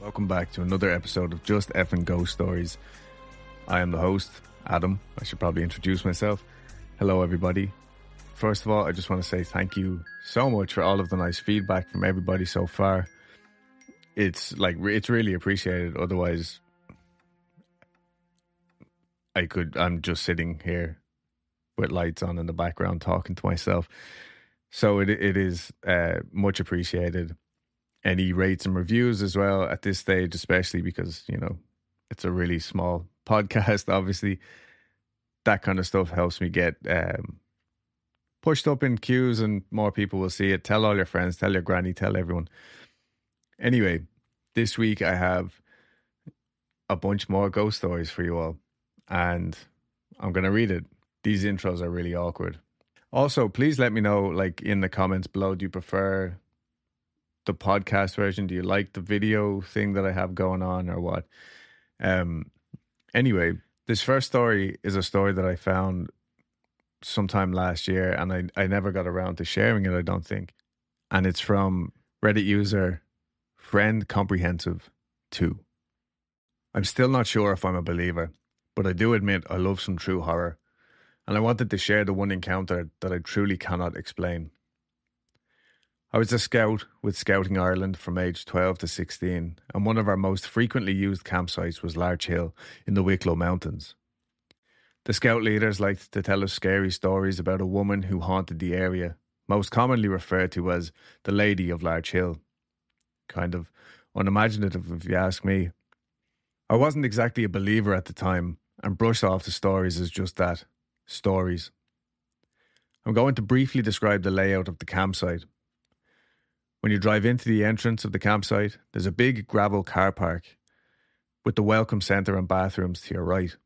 Welcome back to another episode of Just Effing Ghost Stories. I am the host, Adam. I should probably introduce myself. Hello, everybody. First of all, I just want to say thank you so much for all of the nice feedback from everybody so far. It's like, it's really appreciated. Otherwise, I could, I'm just sitting here with lights on in the background talking to myself. So it, it is uh, much appreciated any rates and reviews as well at this stage, especially because, you know, it's a really small podcast, obviously. That kind of stuff helps me get um, pushed up in queues and more people will see it. Tell all your friends, tell your granny, tell everyone. Anyway, this week I have a bunch more ghost stories for you all, and I'm going to read it. These intros are really awkward. Also, please let me know, like in the comments below, do you prefer the podcast version? Do you like the video thing that I have going on or what? Um anyway, this first story is a story that I found sometime last year and I, I never got around to sharing it, I don't think. And it's from Reddit user Friend Comprehensive 2. I'm still not sure if I'm a believer, but I do admit I love some true horror, and I wanted to share the one encounter that I truly cannot explain. I was a scout with Scouting Ireland from age 12 to 16, and one of our most frequently used campsites was Larch Hill in the Wicklow Mountains. The scout leaders liked to tell us scary stories about a woman who haunted the area, most commonly referred to as the Lady of Larch Hill. Kind of unimaginative, if you ask me. I wasn't exactly a believer at the time and brushed off the stories as just that stories. I'm going to briefly describe the layout of the campsite when you drive into the entrance of the campsite, there's a big gravel car park with the welcome centre and bathrooms to your right.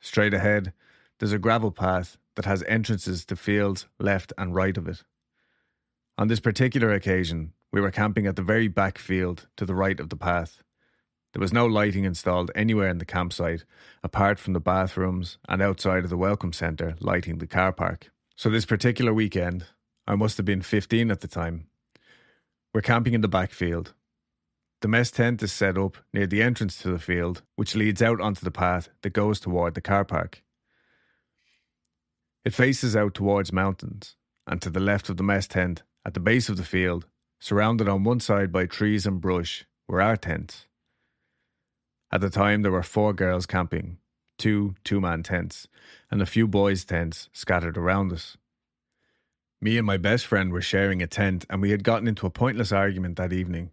Straight ahead, there's a gravel path that has entrances to fields left and right of it. On this particular occasion, we were camping at the very back field to the right of the path. There was no lighting installed anywhere in the campsite apart from the bathrooms and outside of the welcome centre lighting the car park. So, this particular weekend, I must have been 15 at the time, we're camping in the backfield. The mess tent is set up near the entrance to the field, which leads out onto the path that goes toward the car park. It faces out towards mountains, and to the left of the mess tent, at the base of the field, surrounded on one side by trees and brush, were our tents. At the time, there were four girls camping, two two man tents, and a few boys' tents scattered around us. Me and my best friend were sharing a tent, and we had gotten into a pointless argument that evening.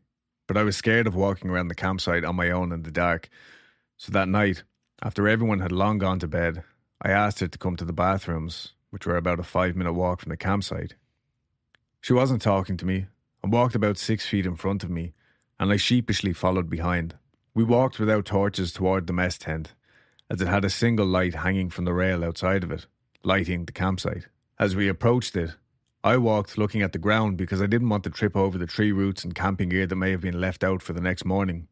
But I was scared of walking around the campsite on my own in the dark. So that night, after everyone had long gone to bed, I asked her to come to the bathrooms, which were about a five minute walk from the campsite. She wasn't talking to me and walked about six feet in front of me, and I sheepishly followed behind. We walked without torches toward the mess tent, as it had a single light hanging from the rail outside of it, lighting the campsite. As we approached it, I walked looking at the ground because I didn't want to trip over the tree roots and camping gear that may have been left out for the next morning.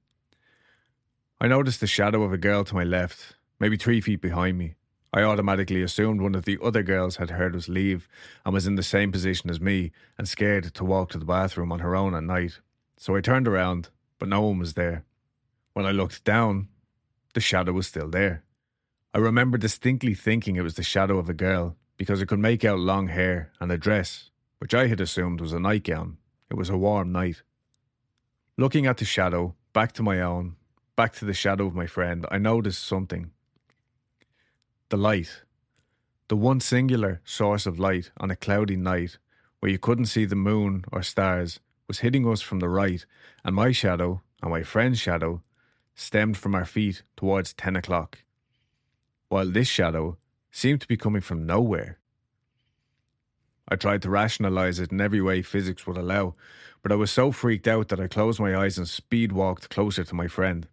I noticed the shadow of a girl to my left, maybe three feet behind me. I automatically assumed one of the other girls had heard us leave and was in the same position as me and scared to walk to the bathroom on her own at night. So I turned around, but no one was there. When I looked down, the shadow was still there. I remember distinctly thinking it was the shadow of a girl, because I could make out long hair and a dress, which I had assumed was a nightgown. It was a warm night. Looking at the shadow, back to my own, back to the shadow of my friend, I noticed something. The light. The one singular source of light on a cloudy night where you couldn't see the moon or stars was hitting us from the right, and my shadow and my friend's shadow stemmed from our feet towards 10 o'clock. While this shadow seemed to be coming from nowhere. I tried to rationalize it in every way physics would allow, but I was so freaked out that I closed my eyes and speed walked closer to my friend.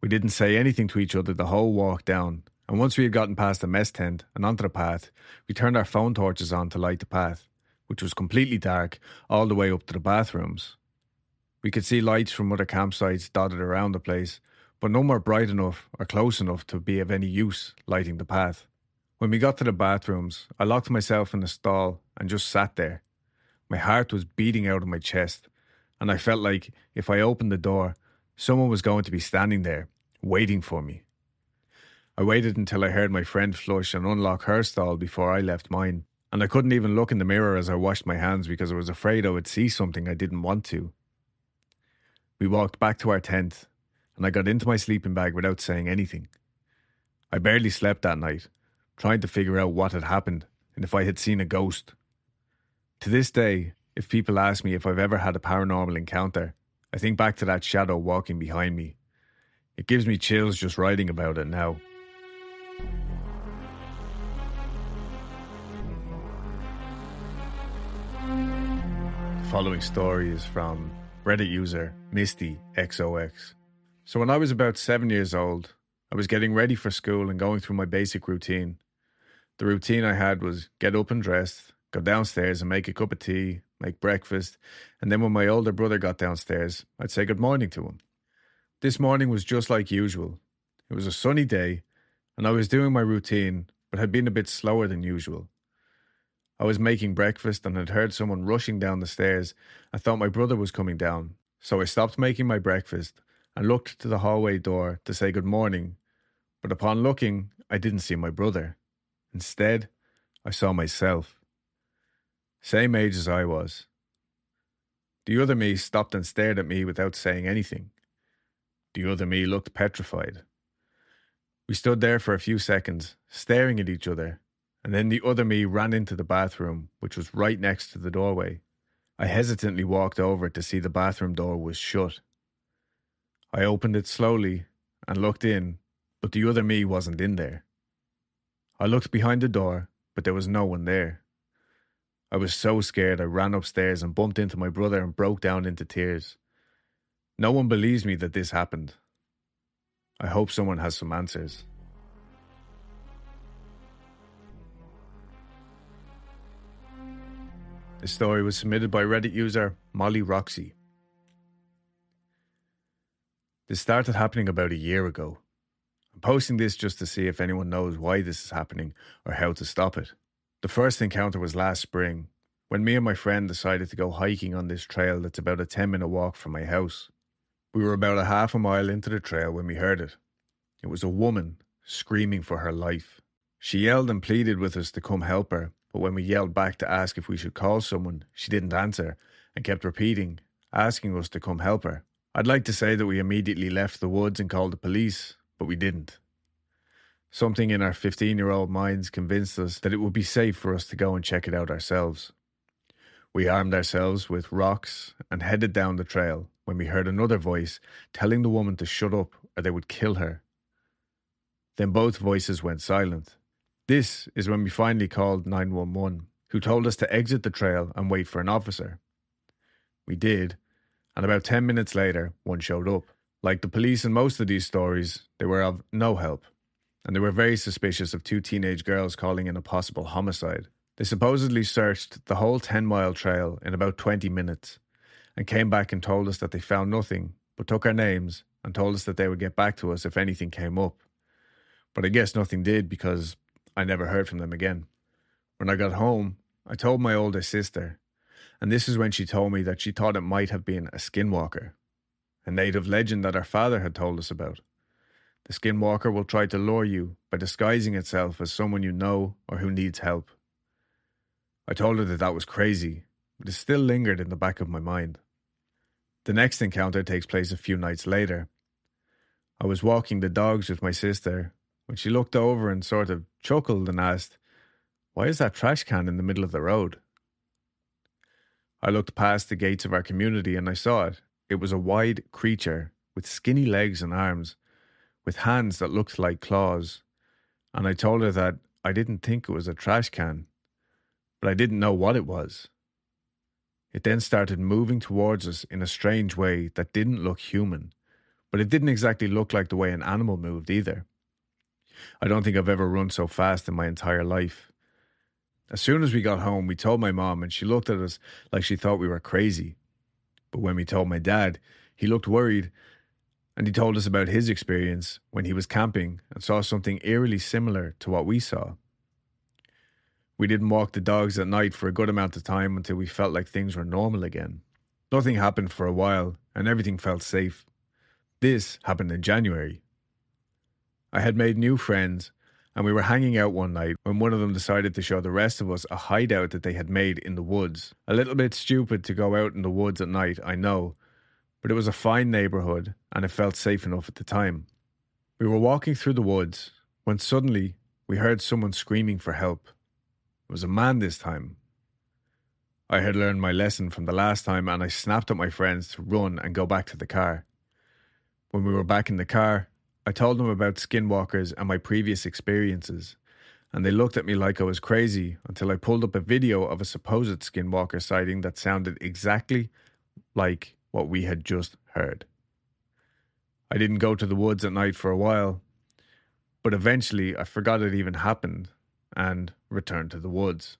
We didn't say anything to each other the whole walk down, and once we had gotten past the mess tent and onto the path, we turned our phone torches on to light the path, which was completely dark all the way up to the bathrooms. We could see lights from other campsites dotted around the place, but none were bright enough or close enough to be of any use lighting the path. When we got to the bathrooms, I locked myself in the stall and just sat there. My heart was beating out of my chest, and I felt like if I opened the door, someone was going to be standing there, waiting for me. I waited until I heard my friend flush and unlock her stall before I left mine, and I couldn't even look in the mirror as I washed my hands because I was afraid I would see something I didn't want to. We walked back to our tent, and I got into my sleeping bag without saying anything. I barely slept that night, trying to figure out what had happened and if I had seen a ghost. To this day, if people ask me if I've ever had a paranormal encounter, I think back to that shadow walking behind me. It gives me chills just writing about it now. The following story is from Reddit user Misty XOX. So, when I was about seven years old, I was getting ready for school and going through my basic routine. The routine I had was get up and dress, go downstairs and make a cup of tea, make breakfast, and then when my older brother got downstairs, I'd say good morning to him. This morning was just like usual. It was a sunny day, and I was doing my routine, but had been a bit slower than usual. I was making breakfast and had heard someone rushing down the stairs. I thought my brother was coming down, so I stopped making my breakfast and looked to the hallway door to say good morning. But upon looking, I didn't see my brother. Instead, I saw myself. Same age as I was. The other me stopped and stared at me without saying anything. The other me looked petrified. We stood there for a few seconds, staring at each other, and then the other me ran into the bathroom, which was right next to the doorway. I hesitantly walked over to see the bathroom door was shut. I opened it slowly and looked in, but the other me wasn't in there. I looked behind the door, but there was no one there. I was so scared I ran upstairs and bumped into my brother and broke down into tears. No one believes me that this happened. I hope someone has some answers. The story was submitted by Reddit user Molly Roxy. This started happening about a year ago. I'm posting this just to see if anyone knows why this is happening or how to stop it. The first encounter was last spring when me and my friend decided to go hiking on this trail that's about a 10 minute walk from my house. We were about a half a mile into the trail when we heard it. It was a woman screaming for her life. She yelled and pleaded with us to come help her, but when we yelled back to ask if we should call someone, she didn't answer and kept repeating, asking us to come help her. I'd like to say that we immediately left the woods and called the police, but we didn't. Something in our 15 year old minds convinced us that it would be safe for us to go and check it out ourselves. We armed ourselves with rocks and headed down the trail when we heard another voice telling the woman to shut up or they would kill her. Then both voices went silent. This is when we finally called 911, who told us to exit the trail and wait for an officer. We did, and about 10 minutes later, one showed up. Like the police in most of these stories, they were of no help, and they were very suspicious of two teenage girls calling in a possible homicide. They supposedly searched the whole 10 mile trail in about 20 minutes and came back and told us that they found nothing, but took our names and told us that they would get back to us if anything came up. But I guess nothing did because I never heard from them again. When I got home, I told my older sister, and this is when she told me that she thought it might have been a skinwalker a native legend that our father had told us about. The skinwalker will try to lure you by disguising itself as someone you know or who needs help. I told her that that was crazy, but it still lingered in the back of my mind. The next encounter takes place a few nights later. I was walking the dogs with my sister when she looked over and sort of chuckled and asked, Why is that trash can in the middle of the road? I looked past the gates of our community and I saw it. It was a wide creature with skinny legs and arms, with hands that looked like claws. And I told her that I didn't think it was a trash can, but I didn't know what it was. It then started moving towards us in a strange way that didn't look human, but it didn't exactly look like the way an animal moved either. I don't think I've ever run so fast in my entire life. As soon as we got home, we told my mom, and she looked at us like she thought we were crazy. But when we told my dad, he looked worried and he told us about his experience when he was camping and saw something eerily similar to what we saw. We didn't walk the dogs at night for a good amount of time until we felt like things were normal again. Nothing happened for a while, and everything felt safe. This happened in January. I had made new friends, and we were hanging out one night when one of them decided to show the rest of us a hideout that they had made in the woods. A little bit stupid to go out in the woods at night, I know, but it was a fine neighborhood and it felt safe enough at the time. We were walking through the woods when suddenly we heard someone screaming for help. It was a man this time. I had learned my lesson from the last time and I snapped at my friends to run and go back to the car. When we were back in the car, I told them about skinwalkers and my previous experiences, and they looked at me like I was crazy until I pulled up a video of a supposed skinwalker sighting that sounded exactly like what we had just heard. I didn't go to the woods at night for a while, but eventually I forgot it even happened and returned to the woods.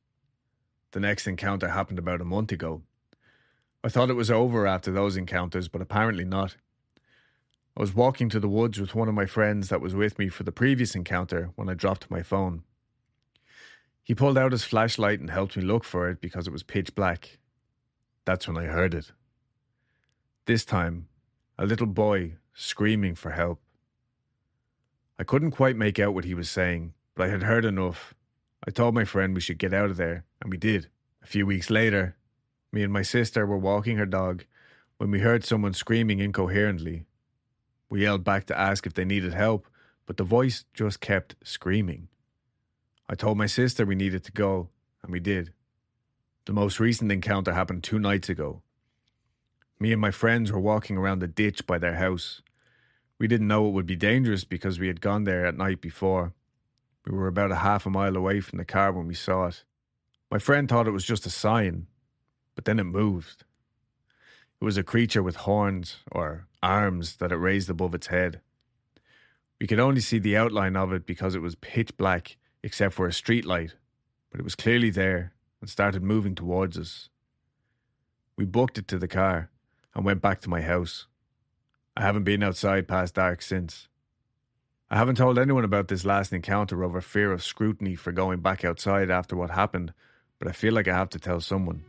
The next encounter happened about a month ago. I thought it was over after those encounters, but apparently not. I was walking to the woods with one of my friends that was with me for the previous encounter when I dropped my phone. He pulled out his flashlight and helped me look for it because it was pitch black. That's when I heard it. This time, a little boy screaming for help. I couldn't quite make out what he was saying, but I had heard enough. I told my friend we should get out of there, and we did. A few weeks later, me and my sister were walking her dog when we heard someone screaming incoherently we yelled back to ask if they needed help, but the voice just kept screaming. I told my sister we needed to go, and we did. The most recent encounter happened two nights ago. Me and my friends were walking around the ditch by their house. We didn't know it would be dangerous because we had gone there at night before. We were about a half a mile away from the car when we saw it. My friend thought it was just a sign, but then it moved. It was a creature with horns, or arms, that it raised above its head. We could only see the outline of it because it was pitch black except for a street light, but it was clearly there and started moving towards us. We booked it to the car and went back to my house. I haven't been outside past dark since. I haven't told anyone about this last encounter over fear of scrutiny for going back outside after what happened, but I feel like I have to tell someone.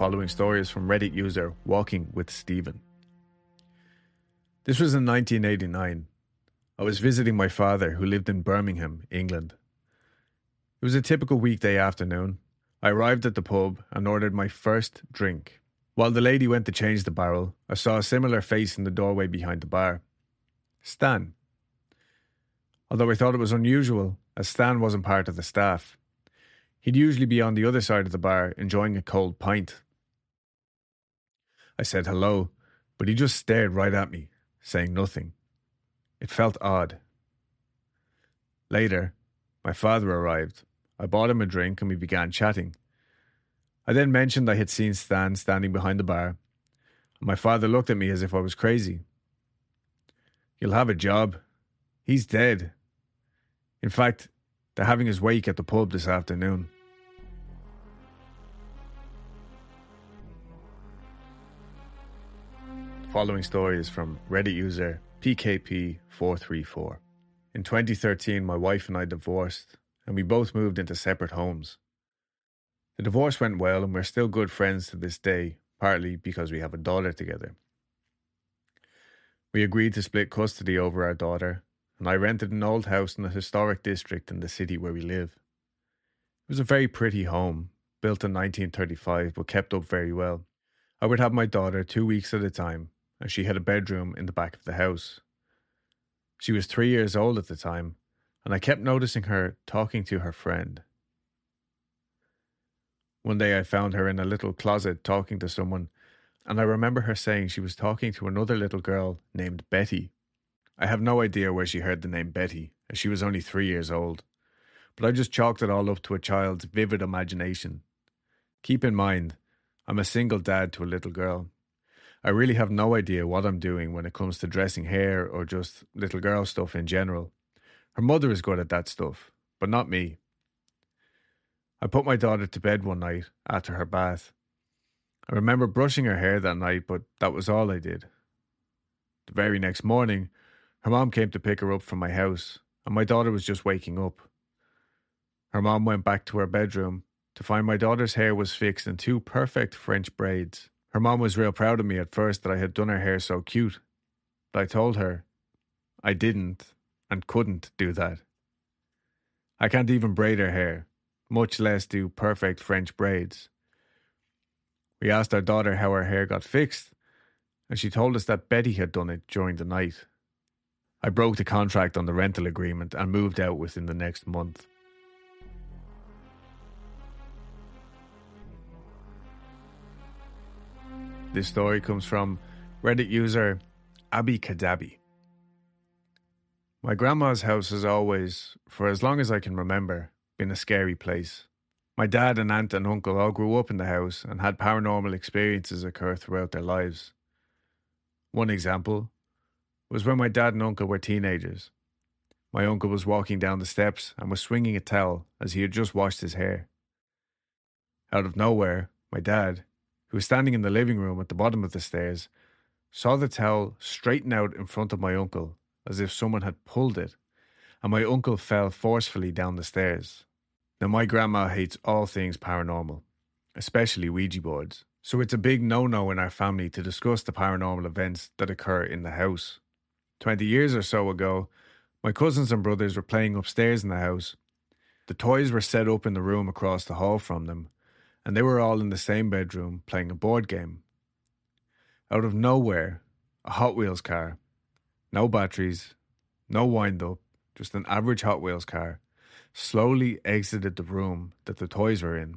Following story is from Reddit user Walking with Stephen. This was in 1989. I was visiting my father, who lived in Birmingham, England. It was a typical weekday afternoon. I arrived at the pub and ordered my first drink. While the lady went to change the barrel, I saw a similar face in the doorway behind the bar Stan. Although I thought it was unusual, as Stan wasn't part of the staff. He'd usually be on the other side of the bar enjoying a cold pint. I said hello, but he just stared right at me, saying nothing. It felt odd. Later, my father arrived. I bought him a drink and we began chatting. I then mentioned I had seen Stan standing behind the bar. My father looked at me as if I was crazy. You'll have a job. He's dead. In fact, they're having his wake at the pub this afternoon. Following story is from Reddit user PKP434. In 2013, my wife and I divorced, and we both moved into separate homes. The divorce went well, and we're still good friends to this day, partly because we have a daughter together. We agreed to split custody over our daughter, and I rented an old house in a historic district in the city where we live. It was a very pretty home, built in 1935 but kept up very well. I would have my daughter two weeks at a time, and she had a bedroom in the back of the house. She was three years old at the time, and I kept noticing her talking to her friend. One day I found her in a little closet talking to someone, and I remember her saying she was talking to another little girl named Betty. I have no idea where she heard the name Betty, as she was only three years old, but I just chalked it all up to a child's vivid imagination. Keep in mind, I'm a single dad to a little girl, I really have no idea what I'm doing when it comes to dressing hair or just little girl stuff in general. Her mother is good at that stuff, but not me. I put my daughter to bed one night after her bath. I remember brushing her hair that night, but that was all I did. The very next morning, her mom came to pick her up from my house, and my daughter was just waking up. Her mom went back to her bedroom to find my daughter's hair was fixed in two perfect French braids. Her mom was real proud of me at first that I had done her hair so cute. But I told her I didn't and couldn't do that. I can't even braid her hair, much less do perfect French braids. We asked our daughter how her hair got fixed, and she told us that Betty had done it during the night. I broke the contract on the rental agreement and moved out within the next month. This story comes from Reddit user Abby Kadabi. My grandma's house has always, for as long as I can remember, been a scary place. My dad and aunt and uncle all grew up in the house and had paranormal experiences occur throughout their lives. One example was when my dad and uncle were teenagers. My uncle was walking down the steps and was swinging a towel as he had just washed his hair. Out of nowhere, my dad, who was standing in the living room at the bottom of the stairs, saw the towel straighten out in front of my uncle as if someone had pulled it, and my uncle fell forcefully down the stairs. Now, my grandma hates all things paranormal, especially Ouija boards, so it's a big no no in our family to discuss the paranormal events that occur in the house. Twenty years or so ago, my cousins and brothers were playing upstairs in the house. The toys were set up in the room across the hall from them, and they were all in the same bedroom playing a board game. Out of nowhere, a Hot Wheels car, no batteries, no wind up, just an average Hot Wheels car, slowly exited the room that the toys were in.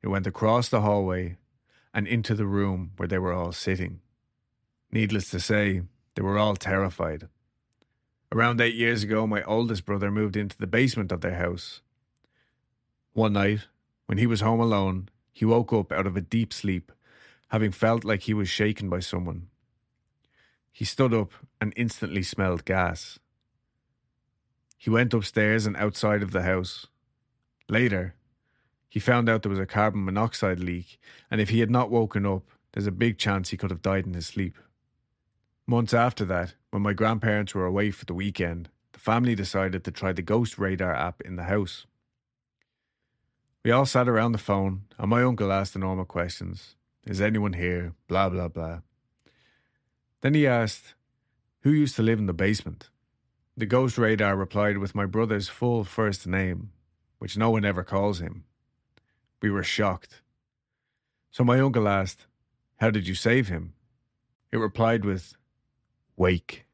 It went across the hallway and into the room where they were all sitting. Needless to say, they were all terrified. Around eight years ago, my oldest brother moved into the basement of their house. One night, when he was home alone, he woke up out of a deep sleep, having felt like he was shaken by someone. He stood up and instantly smelled gas. He went upstairs and outside of the house. Later, he found out there was a carbon monoxide leak, and if he had not woken up, there's a big chance he could have died in his sleep. Months after that, when my grandparents were away for the weekend, the family decided to try the Ghost Radar app in the house. We all sat around the phone, and my uncle asked the normal questions Is anyone here? Blah, blah, blah. Then he asked, Who used to live in the basement? The ghost radar replied with my brother's full first name, which no one ever calls him. We were shocked. So my uncle asked, How did you save him? It replied with, Wake.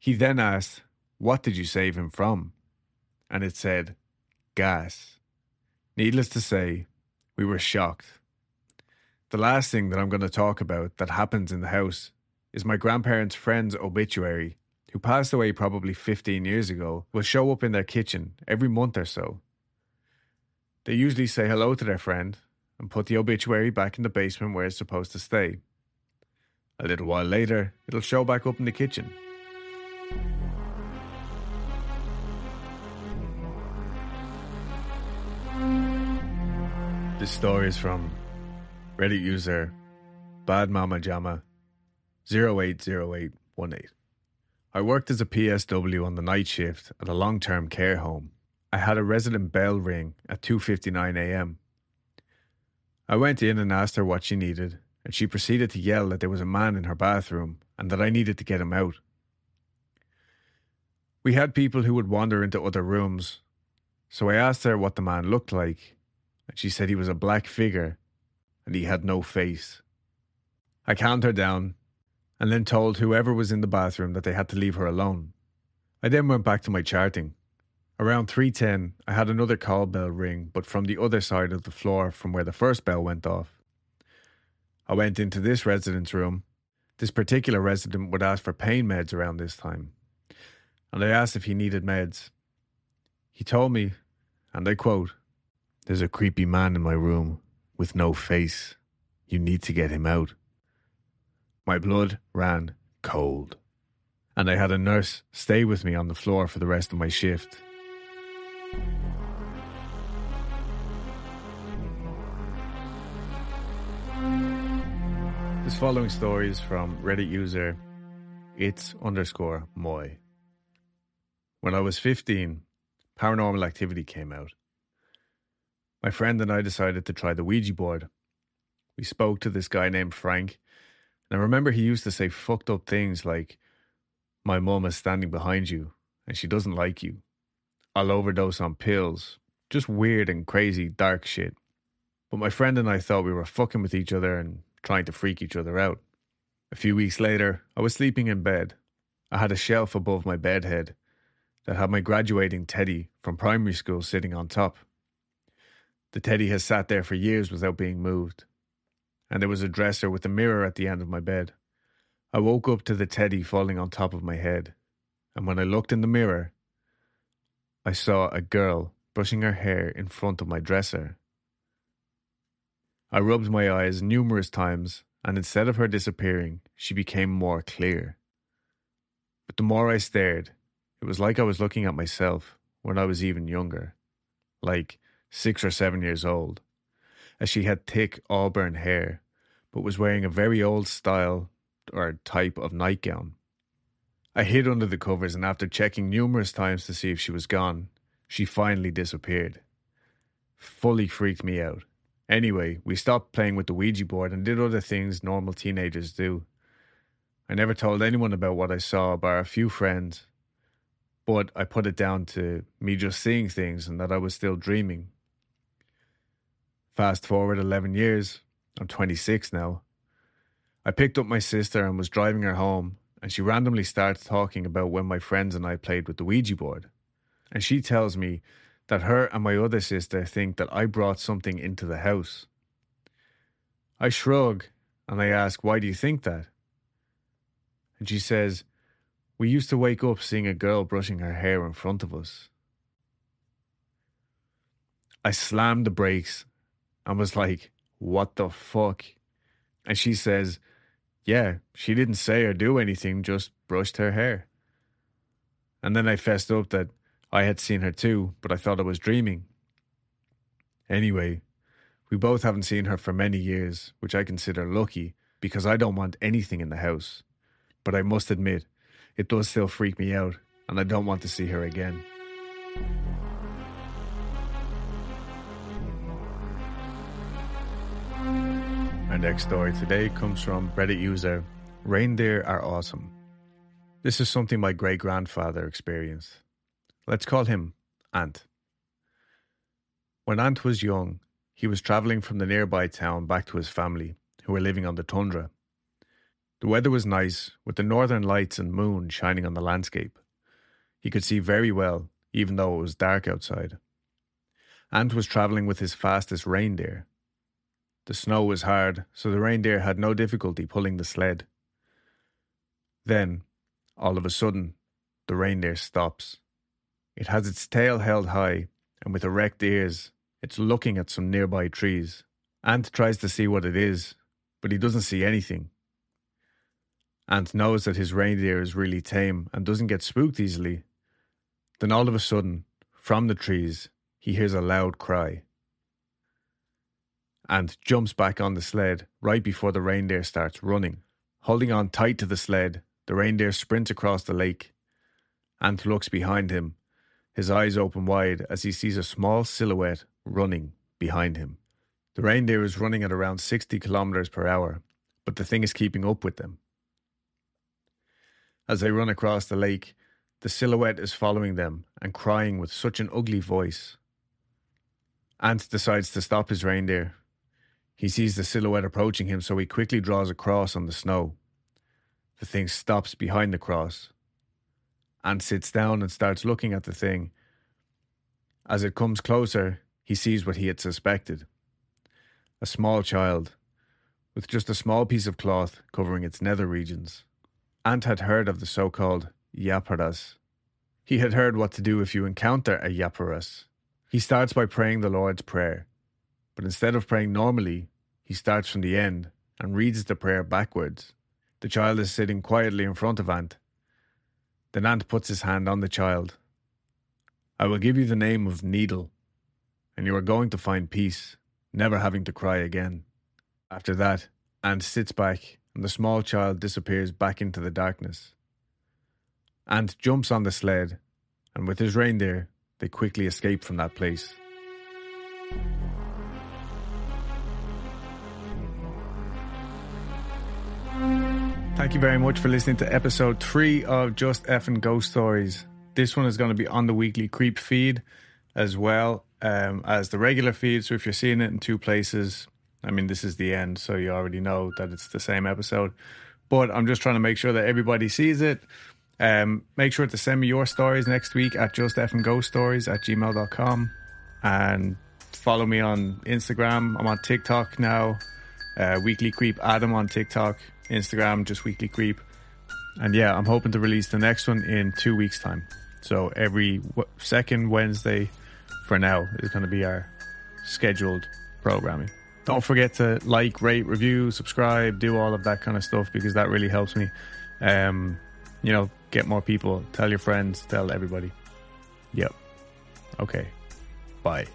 He then asked, What did you save him from? And it said, Gas. Needless to say, we were shocked. The last thing that I'm going to talk about that happens in the house is my grandparents' friend's obituary who passed away probably 15 years ago, will show up in their kitchen every month or so. They usually say hello to their friend and put the obituary back in the basement where it's supposed to stay. A little while later, it'll show back up in the kitchen. This story is from Reddit user Bad Mama Jama 080818. I worked as a PSW on the night shift at a long-term care home. I had a resident bell ring at 2:59 a.m. I went in and asked her what she needed, and she proceeded to yell that there was a man in her bathroom and that I needed to get him out. We had people who would wander into other rooms, so I asked her what the man looked like, and she said he was a black figure and he had no face. I calmed her down and then told whoever was in the bathroom that they had to leave her alone. I then went back to my charting. Around 3:10, I had another call bell ring, but from the other side of the floor from where the first bell went off. I went into this resident's room. This particular resident would ask for pain meds around this time. And I asked if he needed meds. He told me, and I quote, There's a creepy man in my room with no face. You need to get him out. My blood ran cold. And I had a nurse stay with me on the floor for the rest of my shift. This following story is from Reddit user it's underscore moy. When I was 15, paranormal activity came out. My friend and I decided to try the Ouija board. We spoke to this guy named Frank, and I remember he used to say fucked up things like, My mum is standing behind you, and she doesn't like you. I'll overdose on pills. Just weird and crazy, dark shit. But my friend and I thought we were fucking with each other and trying to freak each other out. A few weeks later, I was sleeping in bed. I had a shelf above my bed head that had my graduating teddy from primary school sitting on top. The teddy has sat there for years without being moved, and there was a dresser with a mirror at the end of my bed. I woke up to the teddy falling on top of my head, and when I looked in the mirror, I saw a girl brushing her hair in front of my dresser. I rubbed my eyes numerous times, and instead of her disappearing, she became more clear. But the more I stared, it was like I was looking at myself when I was even younger, like six or seven years old, as she had thick auburn hair, but was wearing a very old style or type of nightgown. I hid under the covers, and after checking numerous times to see if she was gone, she finally disappeared. Fully freaked me out. Anyway, we stopped playing with the Ouija board and did other things normal teenagers do. I never told anyone about what I saw, bar a few friends, but I put it down to me just seeing things and that I was still dreaming. Fast forward 11 years, I'm 26 now. I picked up my sister and was driving her home, and she randomly starts talking about when my friends and I played with the Ouija board. And she tells me that her and my other sister think that I brought something into the house. I shrug and I ask, Why do you think that? And she says, We used to wake up seeing a girl brushing her hair in front of us. I slammed the brakes and was like, What the fuck? And she says, Yeah, she didn't say or do anything, just brushed her hair. And then I fessed up that I had seen her too, but I thought I was dreaming. Anyway, we both haven't seen her for many years, which I consider lucky because I don't want anything in the house. But I must admit, it does still freak me out, and I don't want to see her again. Our next story today comes from Reddit user Reindeer are awesome. This is something my great grandfather experienced. Let's call him Ant. When Ant was young, he was traveling from the nearby town back to his family, who were living on the tundra. The weather was nice, with the northern lights and moon shining on the landscape. He could see very well, even though it was dark outside. Ant was traveling with his fastest reindeer. The snow was hard, so the reindeer had no difficulty pulling the sled. Then, all of a sudden, the reindeer stops. It has its tail held high, and with erect ears, it's looking at some nearby trees. Ant tries to see what it is, but he doesn't see anything. Ant knows that his reindeer is really tame and doesn't get spooked easily. Then all of a sudden, from the trees, he hears a loud cry. Ant jumps back on the sled right before the reindeer starts running. Holding on tight to the sled, the reindeer sprints across the lake. Ant looks behind him his eyes open wide as he sees a small silhouette running behind him. The reindeer is running at around 60 kilometers per hour, but the thing is keeping up with them. As they run across the lake, the silhouette is following them and crying with such an ugly voice. Ant decides to stop his reindeer. He sees the silhouette approaching him, so he quickly draws a cross on the snow. The thing stops behind the cross and sits down and starts looking at the thing. As it comes closer, he sees what he had suspected a small child, with just a small piece of cloth covering its nether regions. Ant had heard of the so called Yaparas. He had heard what to do if you encounter a Yaparas. He starts by praying the Lord's Prayer, but instead of praying normally, he starts from the end and reads the prayer backwards. The child is sitting quietly in front of Ant, then Ant puts his hand on the child. I will give you the name of Needle, and you are going to find peace, never having to cry again. After that, Ant sits back, and the small child disappears back into the darkness. Ant jumps on the sled, and with his reindeer, they quickly escape from that place. Thank you very much for listening to episode three of Just F and Ghost Stories. This one is going to be on the weekly creep feed as well um, as the regular feed. So if you're seeing it in two places, I mean, this is the end, so you already know that it's the same episode. But I'm just trying to make sure that everybody sees it. Um, make sure to send me your stories next week at just and ghost stories at gmail.com and follow me on Instagram. I'm on TikTok now. Uh, Weekly Creep Adam on TikTok, Instagram, just Weekly Creep. And yeah, I'm hoping to release the next one in two weeks' time. So every w- second Wednesday for now is going to be our scheduled programming. Don't forget to like, rate, review, subscribe, do all of that kind of stuff because that really helps me. Um, you know, get more people. Tell your friends. Tell everybody. Yep. Okay. Bye.